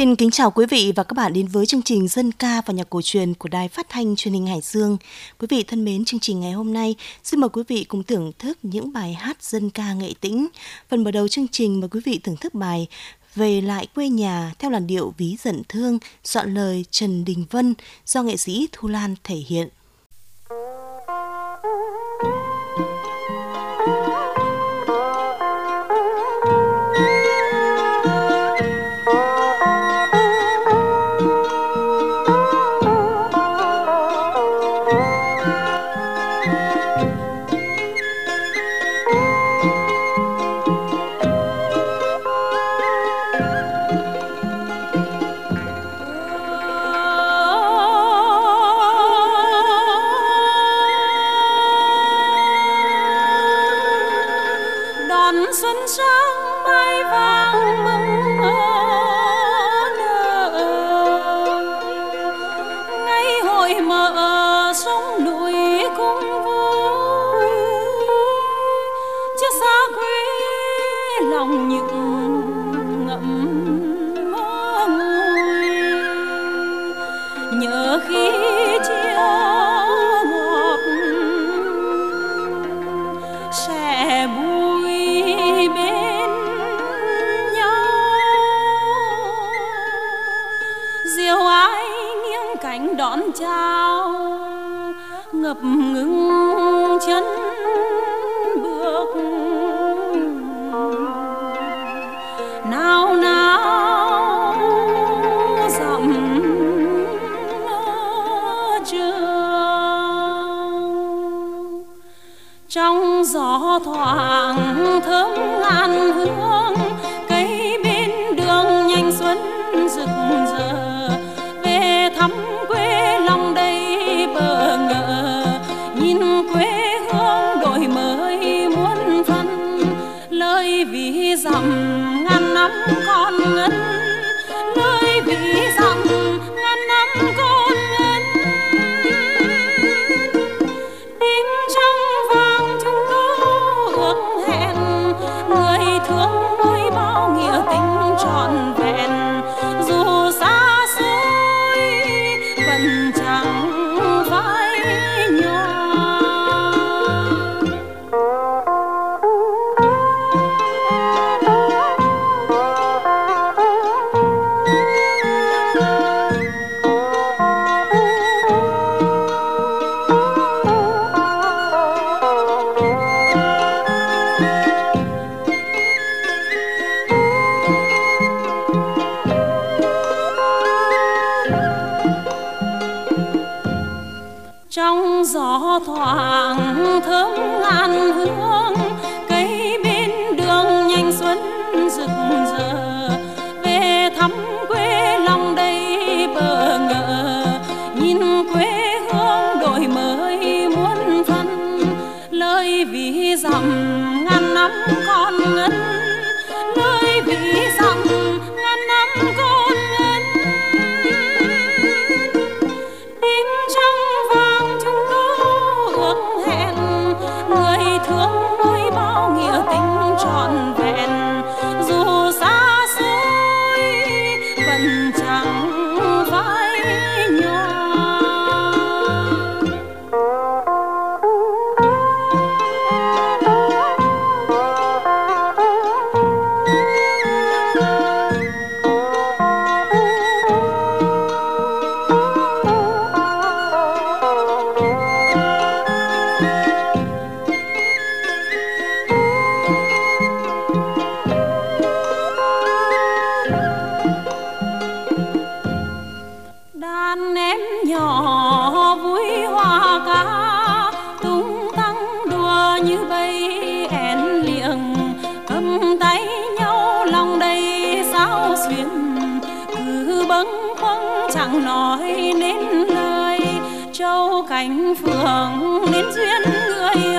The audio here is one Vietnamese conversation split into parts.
Xin kính chào quý vị và các bạn đến với chương trình Dân ca và nhạc cổ truyền của Đài Phát thanh Truyền hình Hải Dương. Quý vị thân mến, chương trình ngày hôm nay xin mời quý vị cùng thưởng thức những bài hát dân ca nghệ tĩnh. Phần mở đầu chương trình mời quý vị thưởng thức bài Về lại quê nhà theo làn điệu ví dận thương, soạn lời Trần Đình Vân do nghệ sĩ Thu Lan thể hiện. chiều ai nghiêng cánh đón chào, ngập ngừng chân bước. Nào nào, dặm trường. Trong gió thoảng thơm ngàn hương ngàn năm con ngân cánh phượng nên duyên người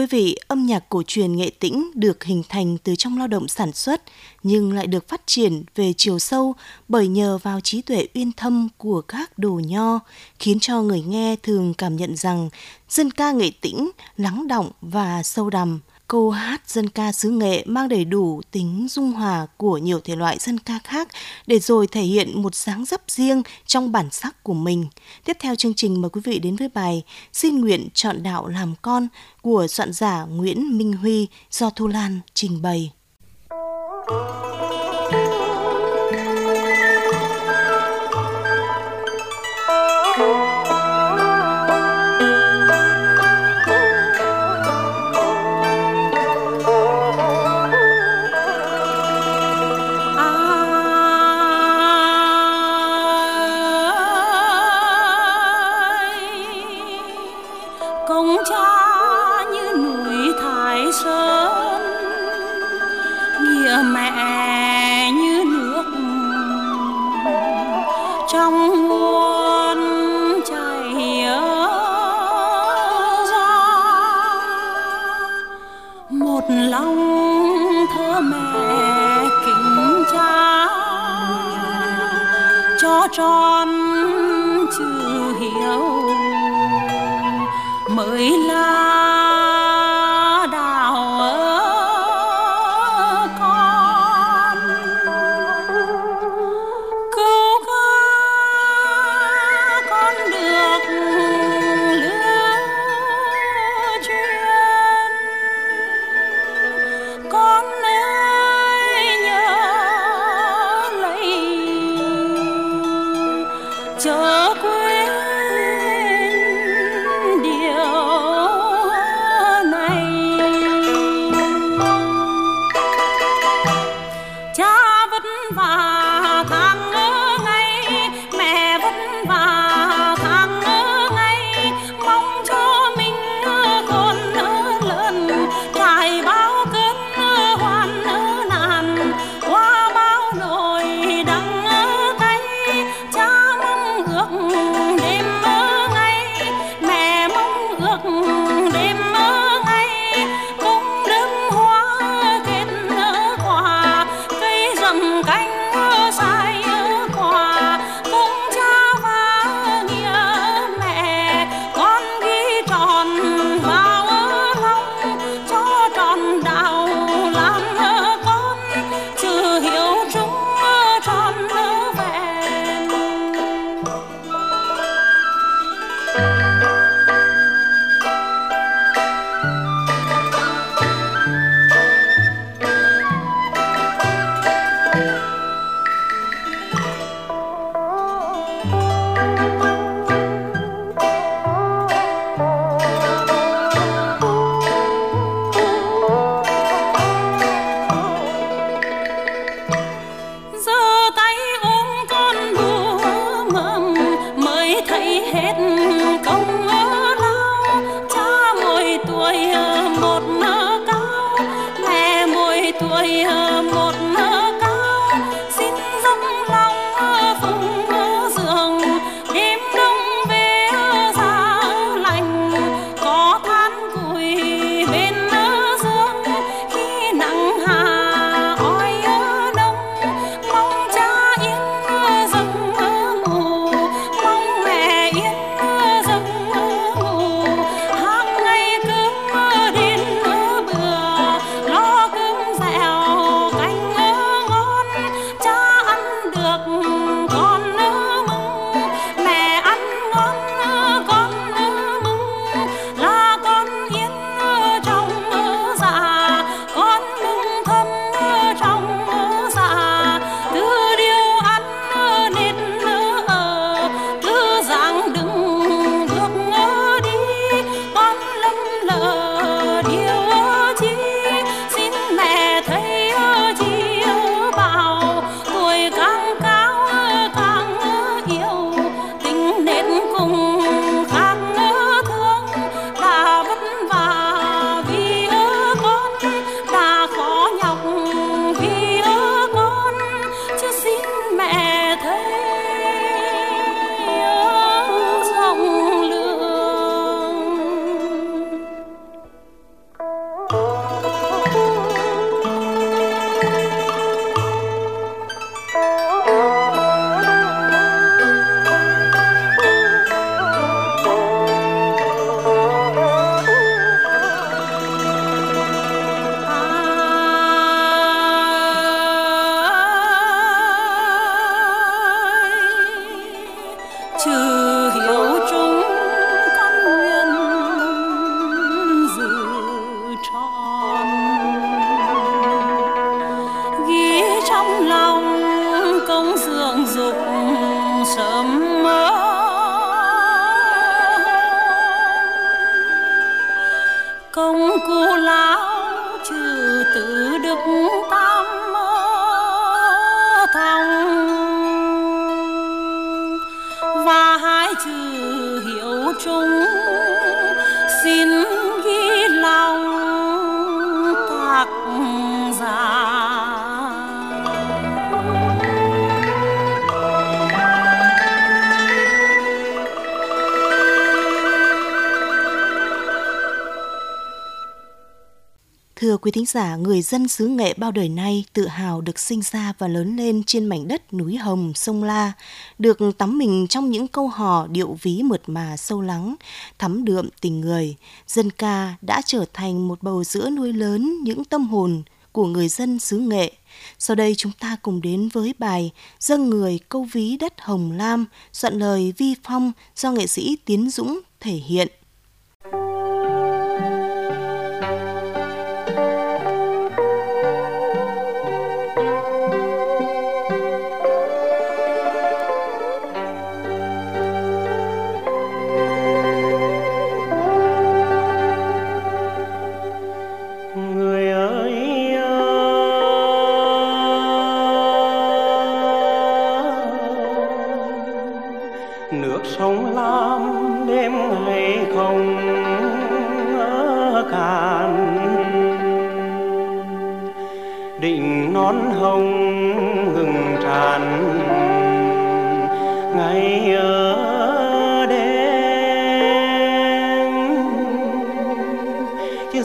quý vị, âm nhạc cổ truyền nghệ tĩnh được hình thành từ trong lao động sản xuất nhưng lại được phát triển về chiều sâu bởi nhờ vào trí tuệ uyên thâm của các đồ nho, khiến cho người nghe thường cảm nhận rằng dân ca nghệ tĩnh lắng động và sâu đầm câu hát dân ca xứ nghệ mang đầy đủ tính dung hòa của nhiều thể loại dân ca khác để rồi thể hiện một dáng dấp riêng trong bản sắc của mình. Tiếp theo chương trình mời quý vị đến với bài Xin nguyện chọn đạo làm con của soạn giả Nguyễn Minh Huy do Thu Lan trình bày. Trong lòng công dường dục sớm mơ. Thưa quý thính giả, người dân xứ Nghệ bao đời nay tự hào được sinh ra và lớn lên trên mảnh đất núi Hồng, sông La, được tắm mình trong những câu hò điệu ví mượt mà sâu lắng, thắm đượm tình người. Dân ca đã trở thành một bầu sữa nuôi lớn những tâm hồn của người dân xứ Nghệ. Sau đây chúng ta cùng đến với bài Dâng người câu ví đất Hồng Lam, soạn lời Vi Phong do nghệ sĩ Tiến Dũng thể hiện.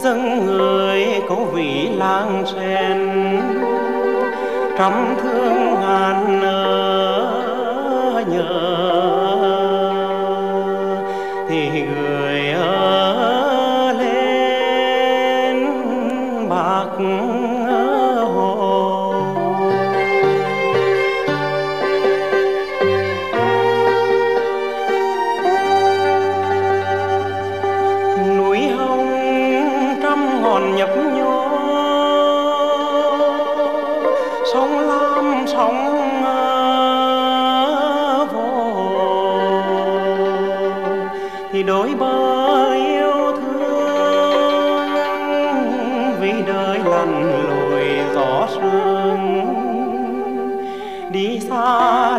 Dân dâng người có vị lang sen trăm thương ngàn nỡ nhớ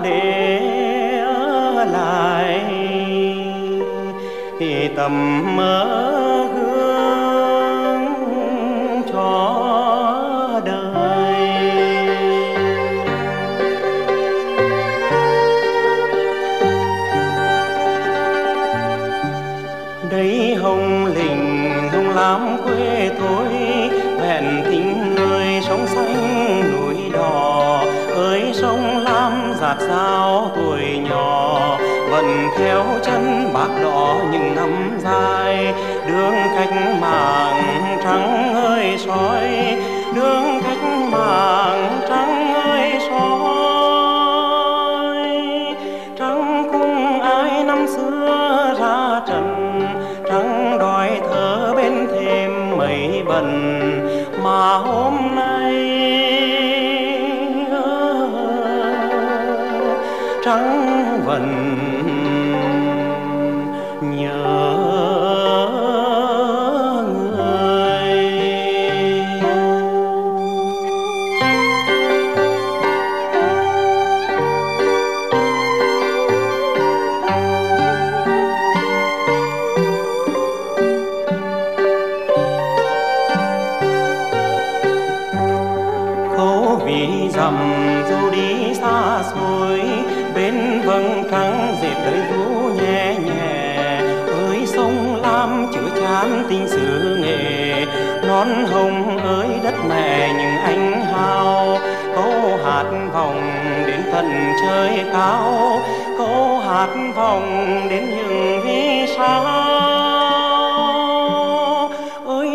để ở lại. Thì tầm mơ chân bác đỏ những năm dài. Đường cách mạng trắng ơi soi, đường cách mạng trắng ơi soi. Trắng cung ai năm xưa ra trần, trắng đòi thở bên thêm mấy bần. Mà hôm nay trắng vẫn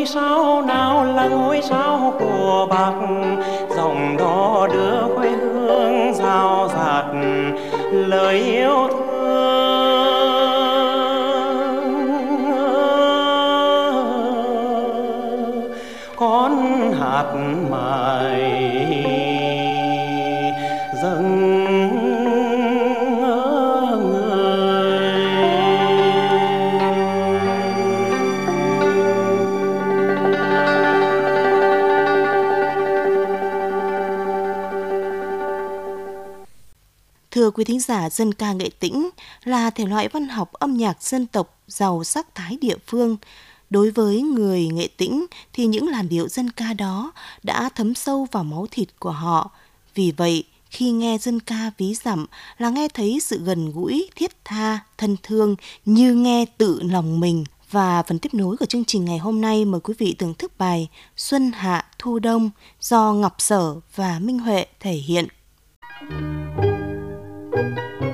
ngôi sao nào là ngôi sao của bạc? Dòng đó đưa quê hương giao rạt lời yêu thương Quý thính giả, dân ca nghệ tĩnh là thể loại văn học âm nhạc dân tộc giàu sắc thái địa phương. Đối với người nghệ tĩnh thì những làn điệu dân ca đó đã thấm sâu vào máu thịt của họ. Vì vậy, khi nghe dân ca ví dặm là nghe thấy sự gần gũi, thiết tha, thân thương như nghe tự lòng mình. Và phần tiếp nối của chương trình ngày hôm nay mời quý vị thưởng thức bài Xuân Hạ Thu Đông do Ngọc Sở và Minh Huệ thể hiện. Thank you. Thank you.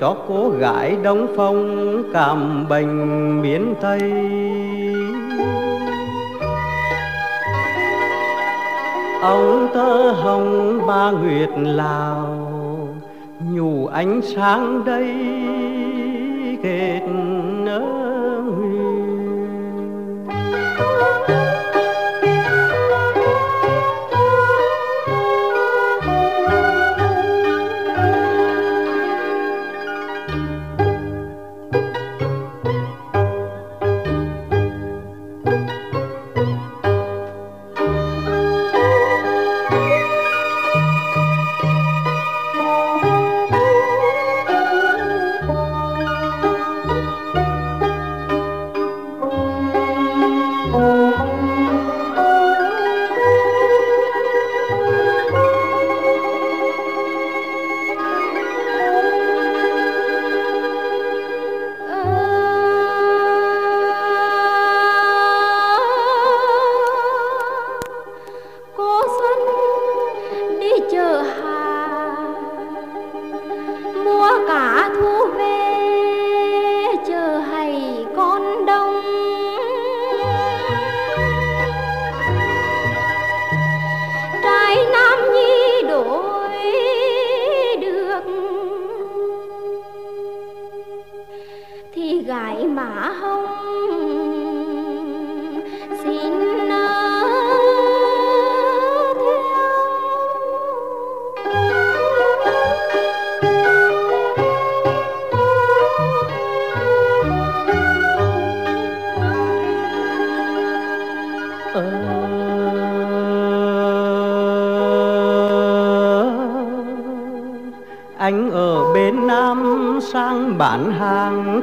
Cho cô gái đông phong cảm bệnh miền tây ông tơ hồng ba nguyệt lào, nhủ ánh sáng đây kết nơi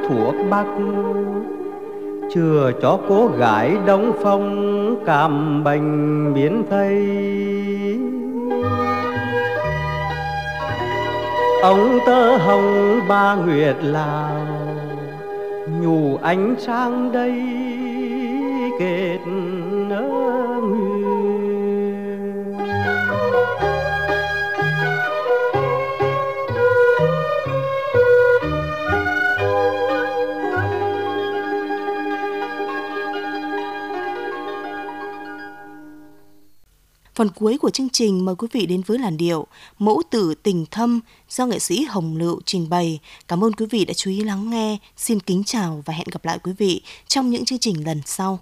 thuộc bắc. Chừa cho cô gái đông phong cảm bệnh biến tây ông tơ hồng ba nguyệt lào nhủ ánh sang đây kết Phần cuối của chương trình, mời quý vị đến với làn điệu Mẫu tử tình thâm do nghệ sĩ Hồng Lựu trình bày. Cảm ơn quý vị đã chú ý lắng nghe. Xin kính chào và hẹn gặp lại quý vị trong những chương trình lần sau.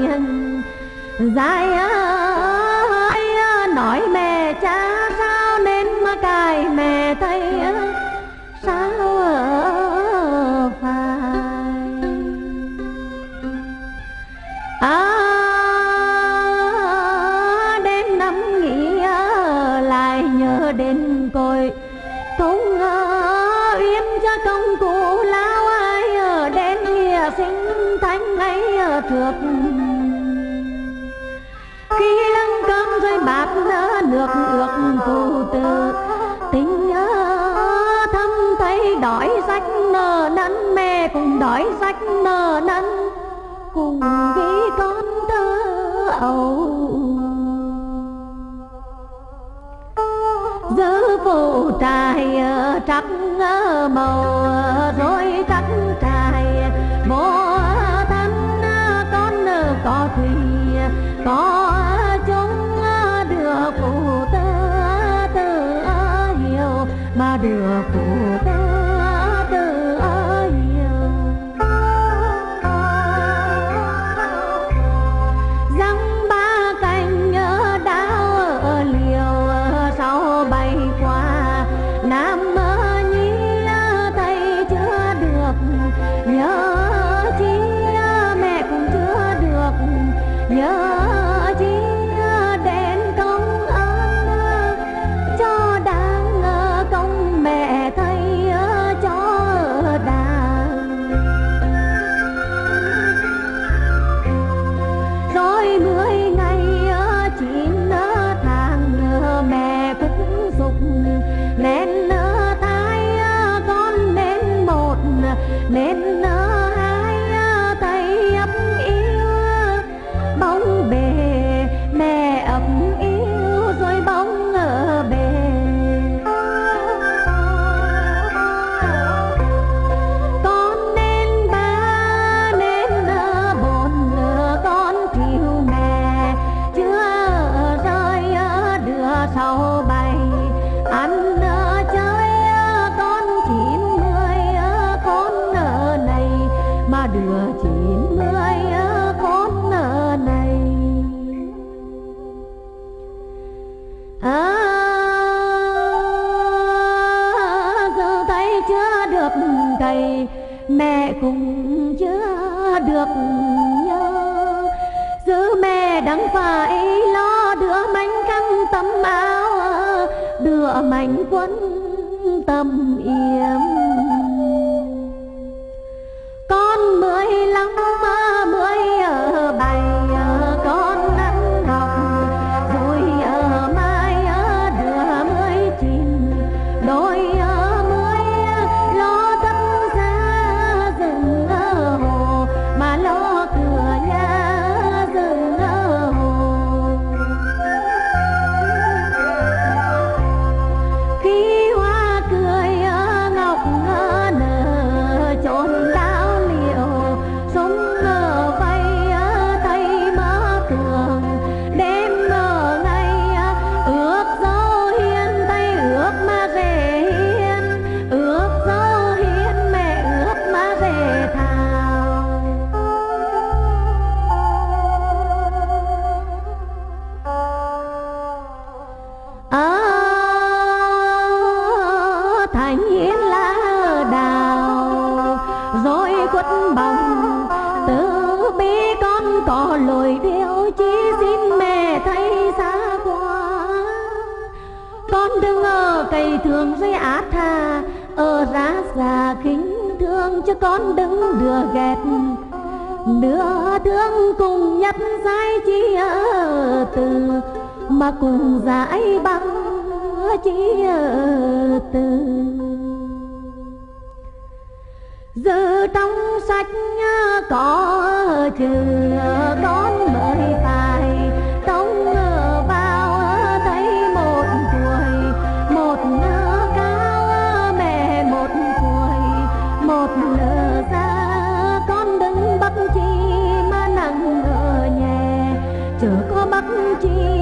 Zion, Zion. trai ờ, trắng ờ, màu ờ, nên nỡ tay à, con nên một nên mạnh quân tâm yếm. nở ra con đừng bắt chi mà nặng ở nhà chớ có bắt chi